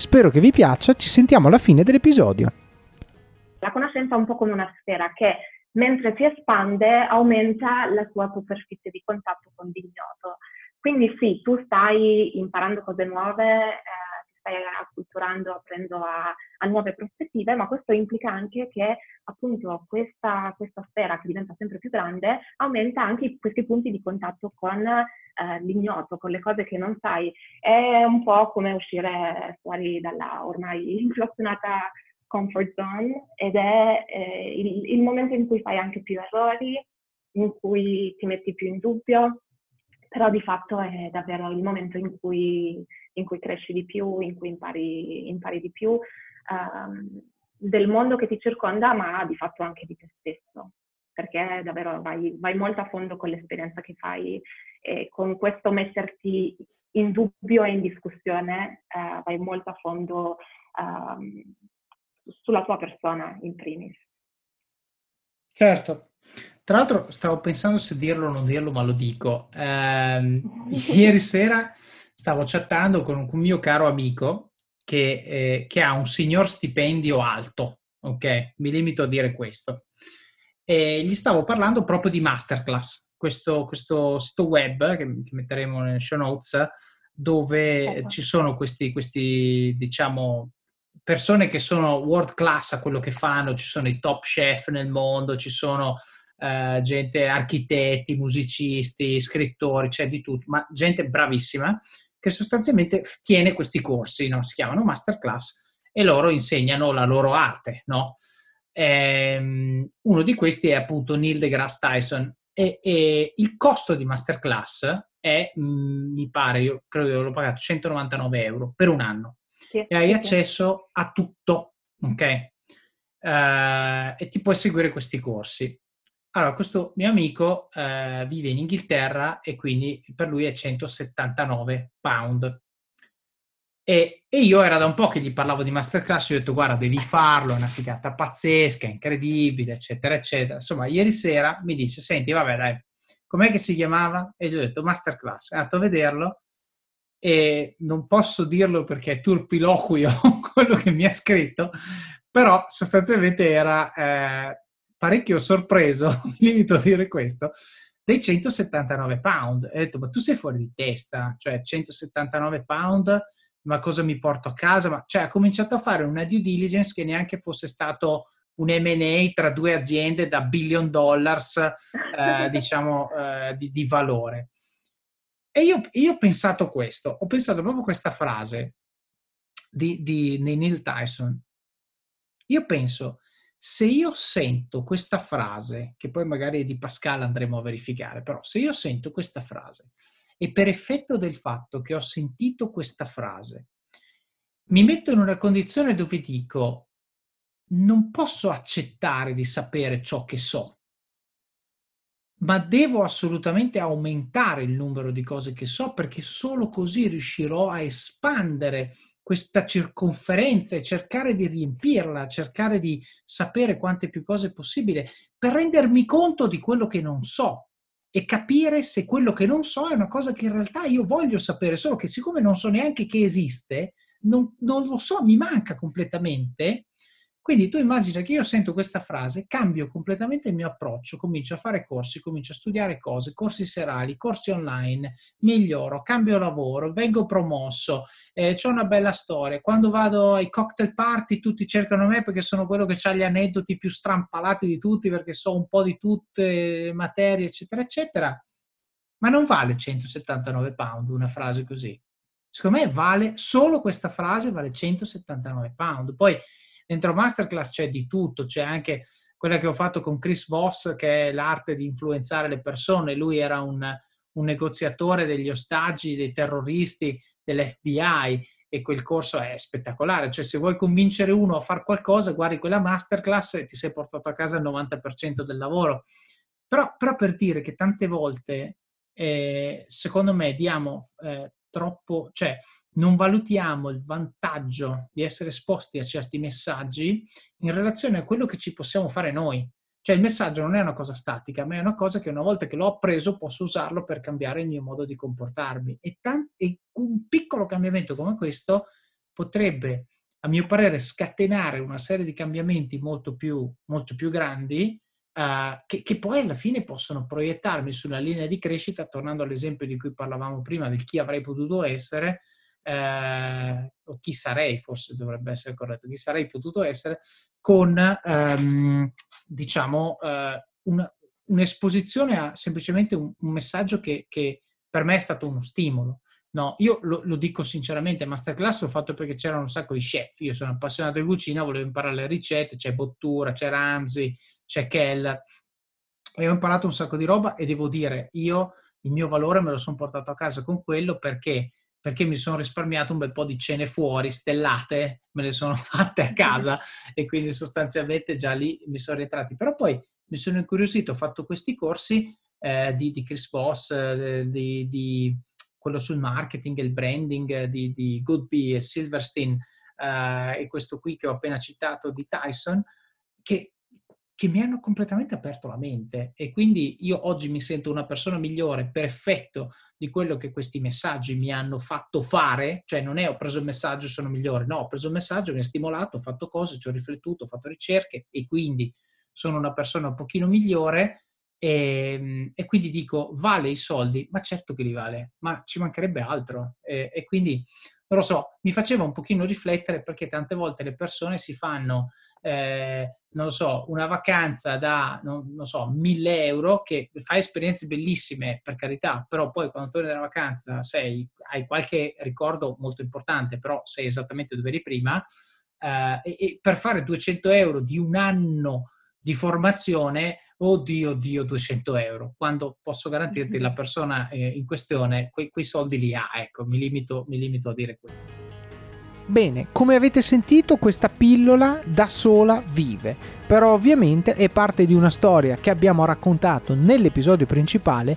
Spero che vi piaccia, ci sentiamo alla fine dell'episodio. La conoscenza è un po' come una sfera che mentre si espande aumenta la sua superficie di contatto con l'ignoto. Quindi sì, tu stai imparando cose nuove, eh, stai acculturando, aprendo a, a, nuove prospettive, ma questo implica anche che appunto questa, questa, sfera che diventa sempre più grande aumenta anche questi punti di contatto con eh, l'ignoto, con le cose che non sai. È un po' come uscire fuori dalla ormai inflazionata comfort zone ed è eh, il, il momento in cui fai anche più errori, in cui ti metti più in dubbio, però di fatto è davvero il momento in cui, in cui cresci di più, in cui impari, impari di più um, del mondo che ti circonda, ma di fatto anche di te stesso, perché davvero vai, vai molto a fondo con l'esperienza che fai e con questo metterti in dubbio e in discussione uh, vai molto a fondo um, sulla tua persona in primis. Certo, tra l'altro stavo pensando se dirlo o non dirlo, ma lo dico. Eh, ieri sera stavo chattando con un mio caro amico che, eh, che, ha un signor stipendio alto, ok? Mi limito a dire questo. E gli stavo parlando proprio di Masterclass, questo, questo sito web che, che metteremo nelle show notes, dove certo. ci sono questi, questi, diciamo, persone che sono world class a quello che fanno, ci sono i top chef nel mondo, ci sono eh, gente, architetti, musicisti, scrittori, c'è cioè di tutto, ma gente bravissima che sostanzialmente tiene questi corsi, no? si chiamano masterclass e loro insegnano la loro arte. No? Ehm, uno di questi è appunto Neil deGrasse Tyson e, e il costo di masterclass è, mh, mm, mi pare, io credo che l'ho pagato 199 euro per un anno sì, e hai sì. accesso a tutto, ok? Uh, e ti puoi seguire questi corsi. Allora, questo mio amico eh, vive in Inghilterra e quindi per lui è 179 pound. E, e, io era da un po' che gli parlavo di masterclass, io ho detto guarda devi farlo, è una figata pazzesca, incredibile, eccetera, eccetera. Insomma, ieri sera mi dice, senti, vabbè dai, com'è che si chiamava? E gli ho detto masterclass, è andato a vederlo e non posso dirlo perché è turpiloquio quello che mi ha scritto, però sostanzialmente era... Eh, parecchio sorpreso, mi limito a dire questo, dei 179 pound. E ho detto, ma tu sei fuori di testa, cioè 179 pound, ma cosa mi porto a casa? Ma, cioè, ha cominciato a fare una due diligence che neanche fosse stato un M&A tra due aziende da billion dollars, eh, diciamo, eh, di, di, valore. E io, io ho pensato questo, ho pensato proprio questa frase, di, di, di Neil Tyson. Io penso, se io sento questa frase, che poi magari di Pascal andremo a verificare, però se io sento questa frase e per effetto del fatto che ho sentito questa frase, mi metto in una condizione dove dico non posso accettare di sapere ciò che so, ma devo assolutamente aumentare il numero di cose che so perché solo così riuscirò a espandere questa circonferenza e cercare di riempirla, cercare di sapere quante più cose possibile per rendermi conto di quello che non so e capire se quello che non so è una cosa che in realtà io voglio sapere, solo che siccome non so neanche che esiste, non, non lo so, mi manca completamente quindi tu immagina che io sento questa frase, cambio completamente il mio approccio, comincio a fare corsi, comincio a studiare cose, corsi serali, corsi online, miglioro, cambio lavoro, vengo promosso, eh, ho una bella storia. Quando vado ai cocktail party tutti cercano me perché sono quello che ha gli aneddoti più strampalati di tutti perché so un po' di tutte le materie, eccetera, eccetera. Ma non vale 179 pound una frase così. Secondo me vale solo questa frase, vale 179 pound. Poi Dentro Masterclass c'è di tutto, c'è anche quella che ho fatto con Chris Voss, che è l'arte di influenzare le persone. Lui era un, un negoziatore degli ostaggi, dei terroristi dell'FBI e quel corso è spettacolare. Cioè, se vuoi convincere uno a fare qualcosa, guardi quella masterclass e ti sei portato a casa il 90% del lavoro. Però, però per dire che tante volte, eh, secondo me, diamo eh, troppo, cioè non valutiamo il vantaggio di essere esposti a certi messaggi in relazione a quello che ci possiamo fare noi. Cioè il messaggio non è una cosa statica, ma è una cosa che una volta che l'ho appreso posso usarlo per cambiare il mio modo di comportarmi. E, tant- e un piccolo cambiamento come questo potrebbe, a mio parere, scatenare una serie di cambiamenti molto più, molto più grandi uh, che, che poi alla fine possono proiettarmi sulla linea di crescita, tornando all'esempio di cui parlavamo prima del chi avrei potuto essere, eh, o chi sarei, forse dovrebbe essere corretto, chi sarei potuto essere, con ehm, diciamo eh, una, un'esposizione a semplicemente un, un messaggio che, che, per me è stato uno stimolo. No, io lo, lo, dico sinceramente, Masterclass l'ho fatto perché c'erano un sacco di chef, io sono appassionato di cucina, volevo imparare le ricette, c'è Bottura, c'è Ramsey, c'è Keller, e ho imparato un sacco di roba e devo dire, io il mio valore me lo sono portato a casa con quello perché perché mi sono risparmiato un bel po' di cene fuori, stellate, me le sono fatte a casa e quindi sostanzialmente già lì mi sono rientrati. Però poi mi sono incuriosito, ho fatto questi corsi eh, di, di, Chris Voss, eh, di, di, quello sul marketing e il branding di, di Goodby e Silverstein eh, e questo qui che ho appena citato di Tyson, che che mi hanno completamente aperto la mente. E quindi io oggi mi sento una persona migliore per effetto di quello che questi messaggi mi hanno fatto fare, cioè non è ho preso il messaggio e sono migliore, no, ho preso il messaggio, mi ha stimolato, ho fatto cose, ci ho riflettuto, ho fatto ricerche e quindi sono una persona un pochino migliore e, ehm, e quindi dico vale i soldi? Ma certo che li vale, ma ci mancherebbe altro e, e quindi non lo so, mi faceva un pochino riflettere perché tante volte le persone si fanno eh, non lo so, una vacanza da, non, non, so, 1000 euro, che fa esperienze bellissime, per carità, però poi quando torni dalla vacanza sei, hai qualche ricordo molto importante, però sei esattamente dove eri prima, eh, e, e, per fare 200 euro di un anno di formazione, oddio, oddio, 200 euro, quando posso garantirti la persona eh, in questione quei, quei, soldi li ha, ecco, mi limito, mi limito a dire questo. Bene, come avete sentito questa pillola da sola vive, però ovviamente è parte di una storia che abbiamo raccontato nell'episodio principale,